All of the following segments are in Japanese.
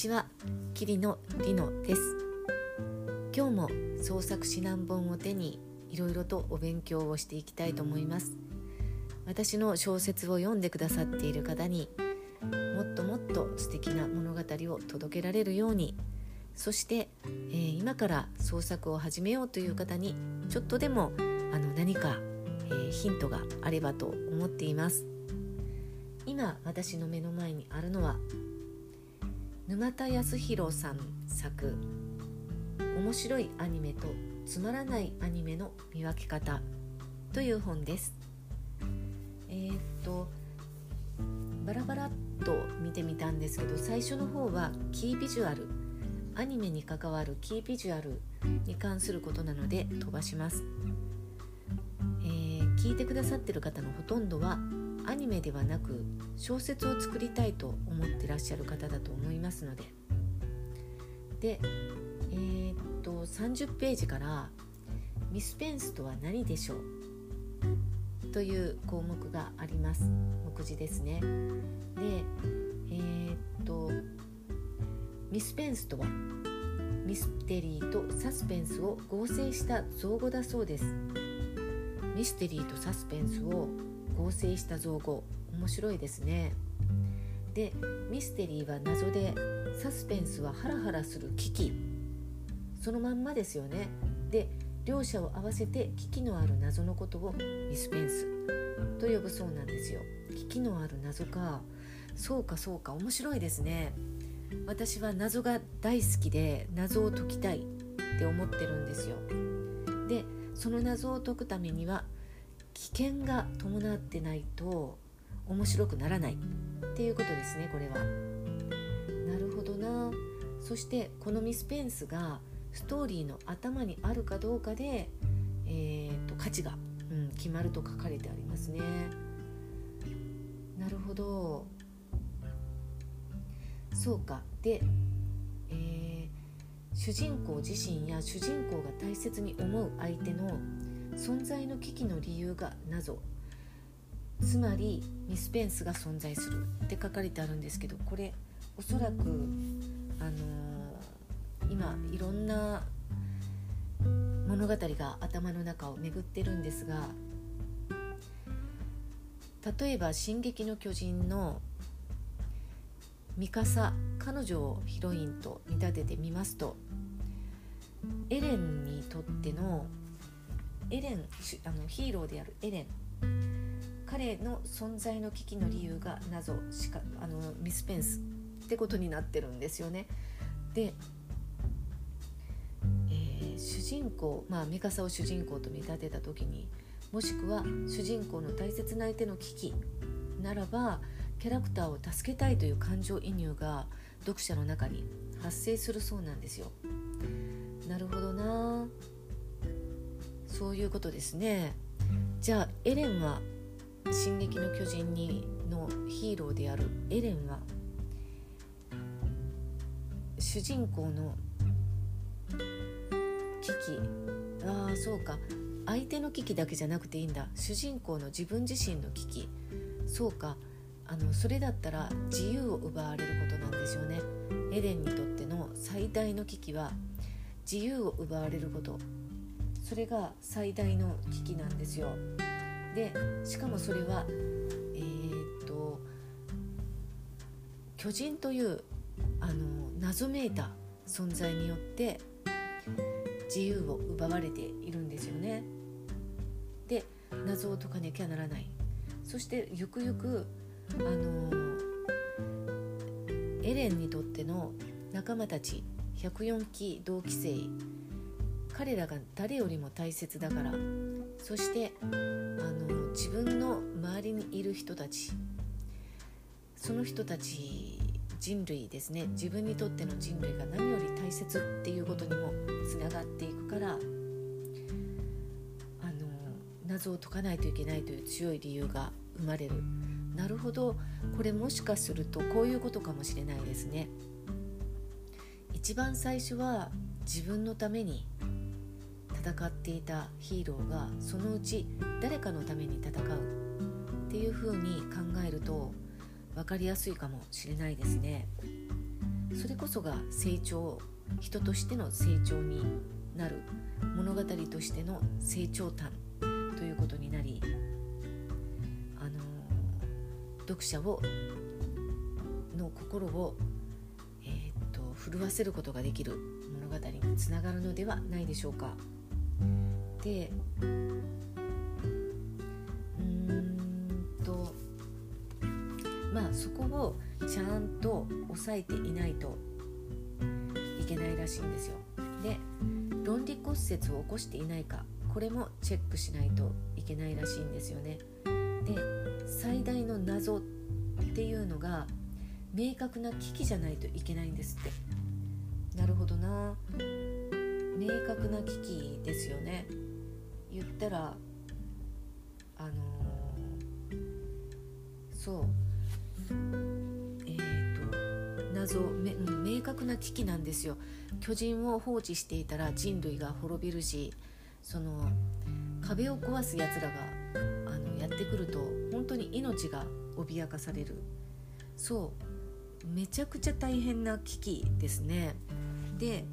ちは。桐野里乃です。今日も創作指南本を手にいろいろとお勉強をしていきたいと思います。私の小説を読んでくださっている方にもっともっと素敵な物語を届けられるようにそして、えー、今から創作を始めようという方にちょっとでもあの何か、えー、ヒントがあればと思っています。今私の目の前にあるのは沼田康弘さん作「面白いアニメとつまらないアニメの見分け方」という本です。えー、っとバラバラっと見てみたんですけど最初の方はキービジュアルアニメに関わるキービジュアルに関することなので飛ばします、えー、聞いてくださってる方のほとんどはアニメではなく小説を作りたいと思ってらっしゃる方だと思いますので。でえー、っと30ページから「ミスペンスとは何でしょう?」という項目があります。目次ですね。でえー、っとミスペンスとはミステリーとサスペンスを合成した造語だそうです。ミステリーとサスペンスを合成した造語。面白いですね。でミステリーは謎でサスペンスはハラハラする危機。そのまんまですよね。で両者を合わせて危機のある謎のことをミスペンスと呼ぶそうなんですよ。危機のある謎か。そうかそうか。面白いですね。私は謎が大好きで謎を解きたいって思ってるんですよ。でその謎を解くためには危険が伴ってないと面白くならないっていうことですねこれは。なるほどなそしてこのミスペンスがストーリーの頭にあるかどうかで、えーと、価値が、うん、決まると書かれてありますね。なるほどそうかで、えー、主人公自身や主人公が大切に思う相手の存在の危機の理由が謎。つまりミスペンスが存在するって書かれてあるんですけどこれおそらくあのー、今いろんな物語が頭の中を巡ってるんですが例えば「進撃の巨人」のミカサ彼女をヒロインと見立ててみますとエレンにとってのエレンあのヒーローであるエレン彼の存在の危機の理由が謎しかあのミスペンスってことになってるんですよね。で、えー、主人公まあミカサを主人公と見立てた時にもしくは主人公の大切な相手の危機ならばキャラクターを助けたいという感情移入が読者の中に発生するそうなんですよ。なるほどなそういうことですね。じゃあエレンは「進撃の巨人に」のヒーローである。エレンは主人公の危機。ああそうか。相手の危機だけじゃなくていいんだ。主人公の自分自身の危機。そうか。あのそれだったら自由を奪われることなんですよね。エレンにとっての最大の危機は自由を奪われること。それが最大の危機なんですよ。でしかもそれはえー、っと巨人というあの謎めいた存在によって自由を奪われているんですよね。で謎を解かなきゃならない。そしてゆくゆくあのエレンにとっての仲間たち104期同期生彼らが誰よりも大切だから。そしてあの自分の周りにいる人たち。その人たち人類ですね。自分にとっての人類が何より大切っていうことにもつながっていくから。あの謎を解かないといけないという強い理由が生まれる。なるほど。これもしかするとこういうことかもしれないですね。一番最初は自分のために戦っていたヒーローがそのうち誰かのために戦うっていう風に考えると分かりやすいかもしれないですねそれこそが成長人としての成長になる物語としての成長譚ということになりあの読者をの心を、えー、っと震わせることができる物語につながるのではないでしょうか。でまあそこをちゃんと抑えていないといけないらしいんですよ。で論理骨折を起こしていないかこれもチェックしないといけないらしいんですよね。で最大の謎っていうのが明確な危機じゃないといけないんですって。なるほどな明確な危機ですよね。ったらあのー、そう。えーと、謎め、明確な危機なんですよ。巨人を放置していたら人類が滅びるしその壁を壊すやつらがあのやってくると本当に命が脅かされる。そう。めちゃくちゃ大変な危機ですね。で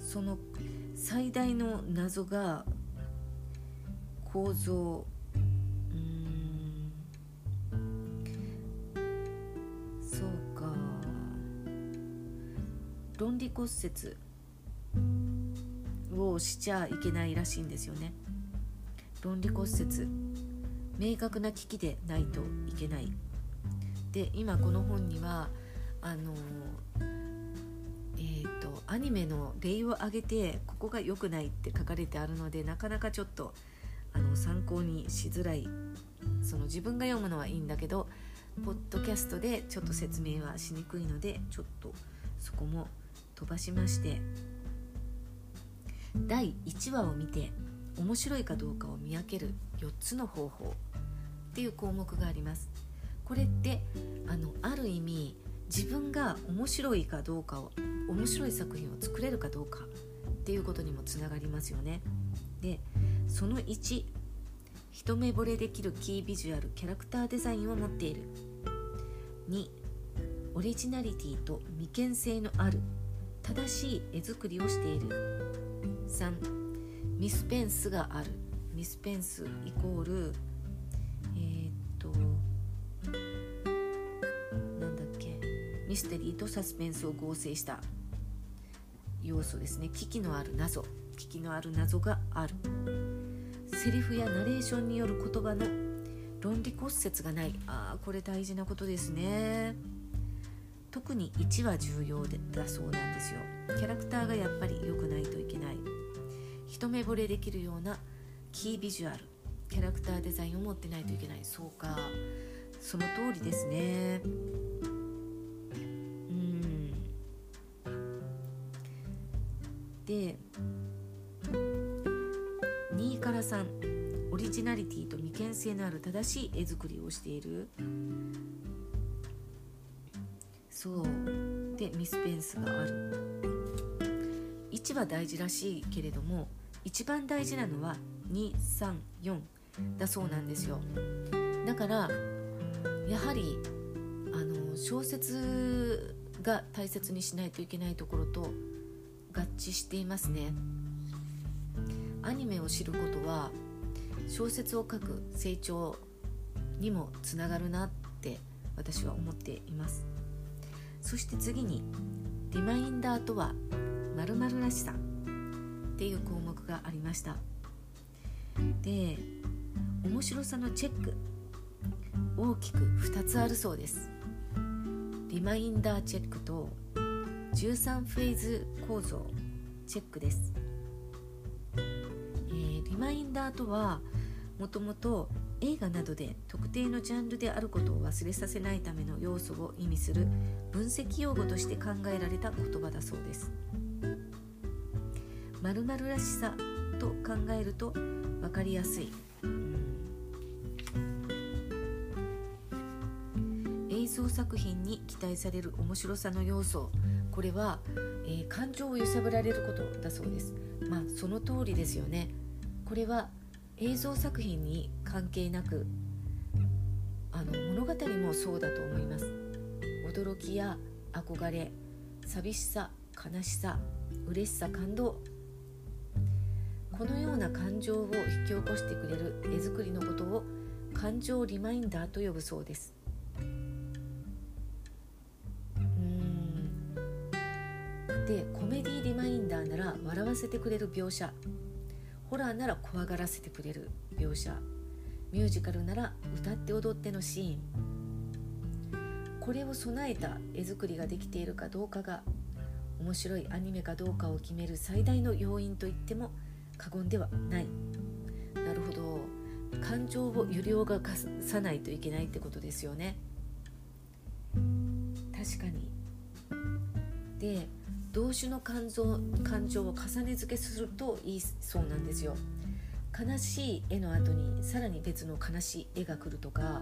その最大の謎が構造。うん。そうか。論理骨折をしちゃいけないらしいんですよね。論理骨折。明確な危機でないといけない。で今この本にはあのえー、アニメの例を挙げてここが良くないって書かれてあるのでなかなかちょっとあの参考にしづらい。その自分が読むのはいいんだけどポッドキャストでちょっと説明はしにくいのでちょっとそこも飛ばしまして第1話を見て面白いかどうかを見分ける4つの方法っていう項目があります。これってあのある意味自分が面白いかどうかを面白い作品を作れるかどうかっていうことにもつながりますよね。でその1一目惚れできるキービジュアルキャラクターデザインを持っている。2オリジナリティと未見性のある正しい絵作りをしている。3ミスペンスがある。ミスペンスイコールミステリーとサスペンスを合成した要素ですね。危機のある謎。危機のある謎がある。セリフやナレーションによる言葉の論理骨折がない。あこれ大事なことですね。特に1は重要でだそうなんですよ。キャラクターがやっぱり良くないといけない。一目惚れできるようなキービジュアル。キャラクターデザインを持ってないといけない。そうか。その通りですね。で2から3オリジナリティと未見性のある正しい絵作りをしている。そう。でミスペンスがある。位置は大事らしいけれども一番大事なのは234だそうなんですよ。だからやはりあの小説が大切にしないといけないところと合致していますね。アニメを知ることは小説を書く成長にもつながるなって私は思っています。そして次にリマインダーとは〇〇らしさっていう項目がありました。で面白さのチェック大きく2つあるそうです。リマインダーチェックと13フェーズ構造チェックです、えー、リマインダーとはもともと映画などで特定のジャンルであることを忘れさせないための要素を意味する分析用語として考えられた言葉だそうです。〇〇らしさと考えると分かりやすい、映像作品に期待される面白さの要素。これは、えー、感情を揺さぶられることだそうです。まあその通りですよね。これは映像作品に関係なくあの物語もそうだと思います。驚きや憧れ寂しさ悲しさ嬉しさ感動。このような感情を引き起こしてくれる絵作りのことを感情リマインダーと呼ぶそうです。でコメディリマインダーなら笑わせてくれる描写。ホラーなら怖がらせてくれる描写。ミュージカルなら歌って踊ってのシーン。これを備えた絵作りができているかどうかが面白いアニメかどうかを決める最大の要因といっても過言ではない。なるほど。感情を揺り動かさないといけないってことですよね。確かに。で動詞の感情感情を重ね付けするといいそうなんですよ悲しい絵の後にさらに別の悲しい絵が来るとか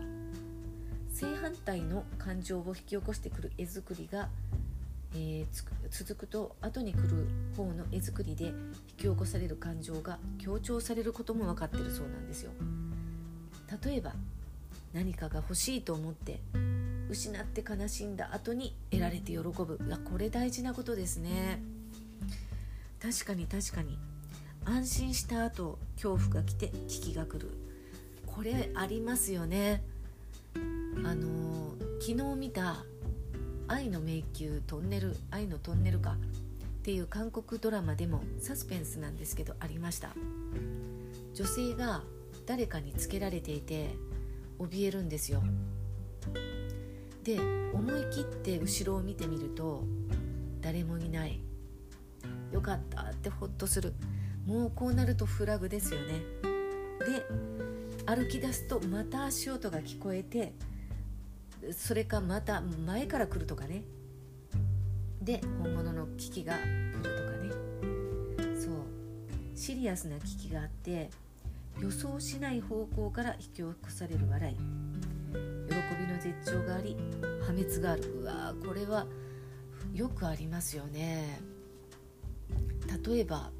正反対の感情を引き起こしてくる絵作りが、えー、続くと後に来る方の絵作りで引き起こされる感情が強調されることも分かってるそうなんですよ。例えば何かが欲しいと思って失って悲しんだ後に得られて喜ぶ。いやこれ大事なことですね。確かに確かに。安心した後恐怖が来て危機が来る。これありますよね。あの昨日見た「愛の迷宮トンネル愛のトンネルか」っていう韓国ドラマでもサスペンスなんですけどありました。女性が誰かにつけられていて怯えるんですよ。で思い切って後ろを見てみると誰もいない。よかったってほっとする。もうこうなるとフラグですよね。で歩き出すとまた足音が聞こえてそれかまた前から来るとかね。で本物の危機が来るとかね。そう。シリアスな危機があって予想しない方向から引き起こされる笑い。びの絶頂があり破滅がある。うわこれはよくありますよね。例えば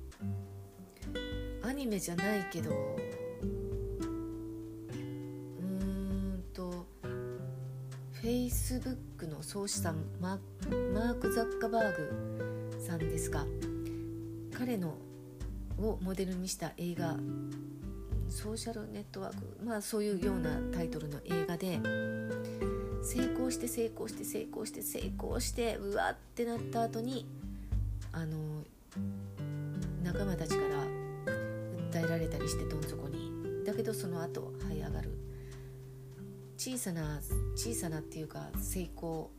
アニメじゃないけどうーんとフェイスブックの創始者マーク・ザッカバーグさんですか。彼のをモデルにした映画ソーシャルネットワークまあそういうようなタイトルの映画でして成功して成功して成功してうわってなった後にあの仲間たちから訴えられたりしてどん底に。だけどその後這い上がる。小さな小さなっていうか成功。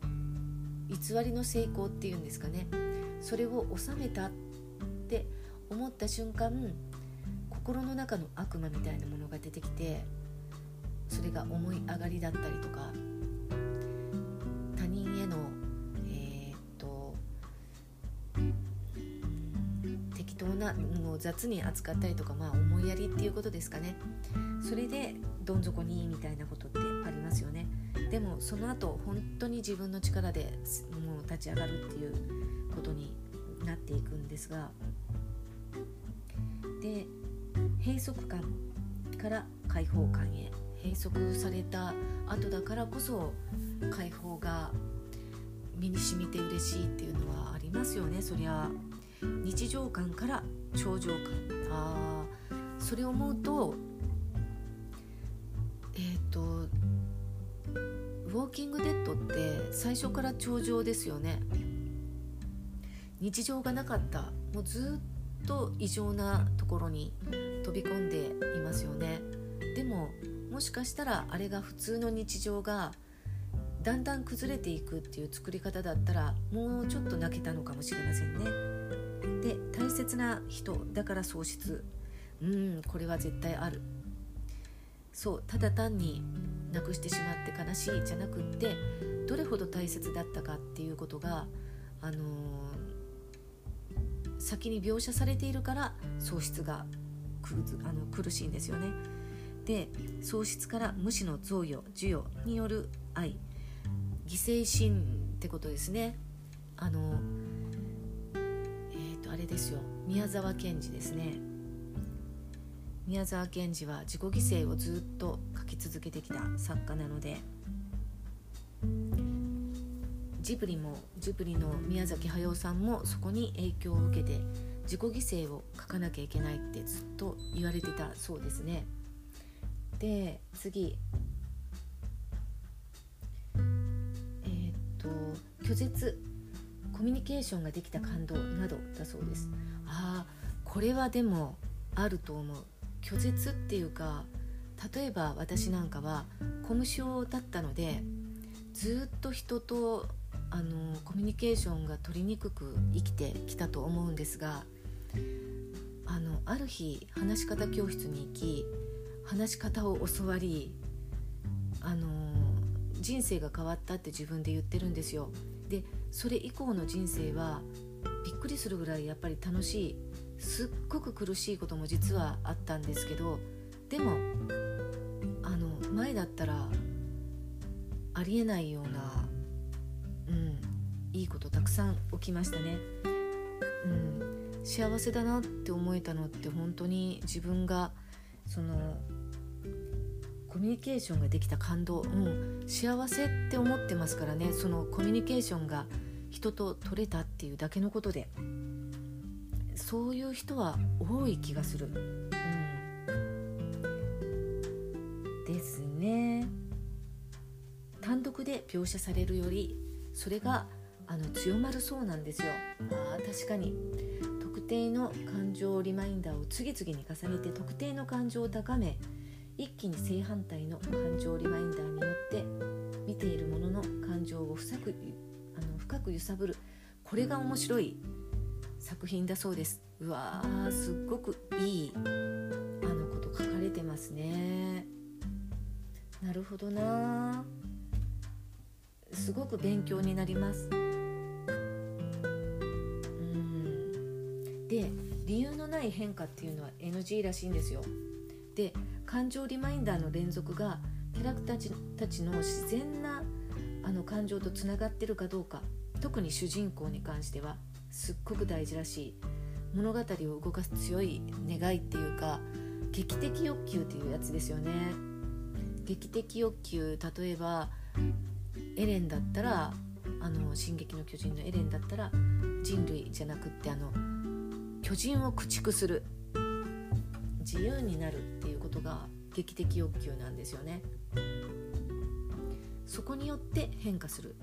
偽りの成功っていうんですかね。それを収めたって思った瞬間心の中の悪魔みたいなものが出てきてそれが思い上がりだったりとか。当なもう雑に扱ったりとかまあ思いやりっていうことですかね。それでどん底にみたいなことってありますよね。でもその後本当に自分の力でもう立ち上がるっていうことになっていくんですが。で閉塞感から解放感へ。閉塞された後だからこそ解放が身に染みて嬉しいっていうのはありますよね。そりゃ日常感から頂上感。あそれを思うとえっ、ー、とウォーキングデッドって最初から頂上ですよね。日常がなかった。もうずっと異常なところに飛び込んでいますよね。でももしかしたらあれが普通の日常がだんだん崩れていくっていう作り方だったらもうちょっと泣けたのかもしれませんねで大切な人だから喪失うんこれは絶対あるそうただ単になくしてしまって悲しいじゃなくってどれほど大切だったかっていうことがあのー先に描写されているから喪失があの苦しいんですよね。で喪失から無視の贈与授与による愛犠牲心ってことですね。あの、ー、ですよ宮沢賢治ですね。宮沢賢治は自己犠牲をずっと書き続けてきた作家なのでジブリもジブリの宮崎駿さんもそこに影響を受けて自己犠牲を書かなきゃいけないってずっと言われてたそうですね。で次えー、っと拒絶コミュニケーションができた感動などだそうです。ああこれはでもあると思う拒絶っていうか例えば私なんかはコミュ障だったのでずっと人とあのコミュニケーションが取りにくく生きてきたと思うんですがあのある日話し方教室に行き話し方を教わりあの人生が変わったって自分で言ってるんですよ。でそれ以降の人生はびっくりするぐらいやっぱり楽しいすっごく苦しいことも実はあったんですけどでもあの前だったらありえないような、うん、いいことたくさん起きましたね。うん、幸せだなって思えたのって本当に自分がそのコミュニケーションができた感動、うん、幸せって思ってますからねそのコミュニケーションが人と取れたっていうだけのことでそういう人は多い気がする、うん、ですね。単独で描写されるよりそれがあの強まるそうなんですよ。あ確かに。特定の感情リマインダーを次々に重ねて特定の感情を高め一気に正反対の感情リマインダーによって見ているものの感情を深くあの深く揺さぶる。これが面白い作品だそうです。うわーすっごくいいあのこと書かれてますね。なるほどな。すごく勉強になります。うん。で理由のない変化っていうのは NG らしいんですよ。で感情リマインダーの連続がキャラクターたちの自然なあの感情とつながってるかどうか。特に主人公に関してはすっごく大事らしい。物語を動かす強い願いっていうか劇的欲求っていうやつですよね。劇的欲求例えばエレンだったらあの「進撃の巨人」のエレンだったら人類じゃなくってあの巨人を駆逐する。自由になるっていうことが劇的欲求なんですよね。そこによって変化する。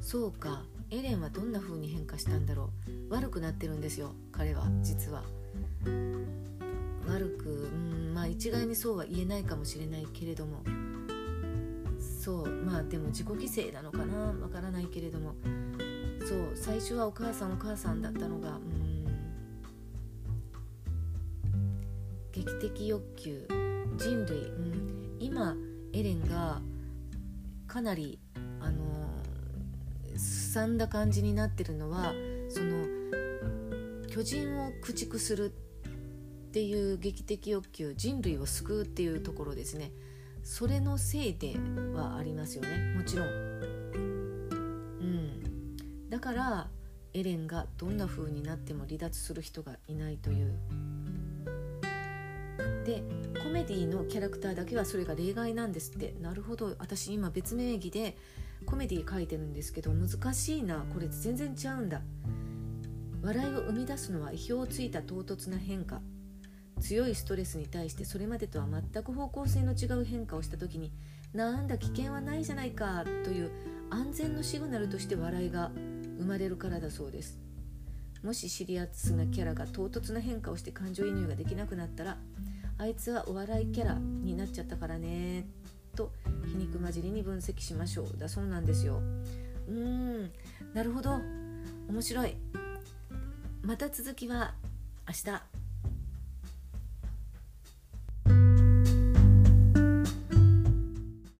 そうか。エレンはどんな風に変化したんだろう？悪くなってるんですよ彼は実は。悪くうんまあ一概にそうは言えないかもしれないけれども。そうまあでも自己犠牲なのかな？わからないけれども。そう最初はお母さんお母さんだったのがうん。劇的欲求。人類、うん、今エレンがかなりさんだ感じになってるのはその巨人を駆逐するっていう劇的欲求人類を救うっていうところですね。それのせいではありますよね。もちろん。うん、だからエレンがどんな風になっても離脱する人がいないという。でコメディのキャラクターだけはそれが例外なんですって。なるほど。私今別名義でコメディ書いてるんですけど難しいなこれ全然違うんだ。笑いを生み出すのは意表をついた唐突な変化。強いストレスに対してそれまでとは全く方向性の違う変化をした時になんだ危険はないじゃないかという安全のシグナルとして笑いが生まれるからだそうです。もしシリアスなキャラが唐突な変化をして感情移入ができなくなったらあいつはお笑いキャラになっちゃったからね。と皮肉交じりに分析しましょう。だそうなんですよ。うーん。なるほど。面白い。また続きは明日。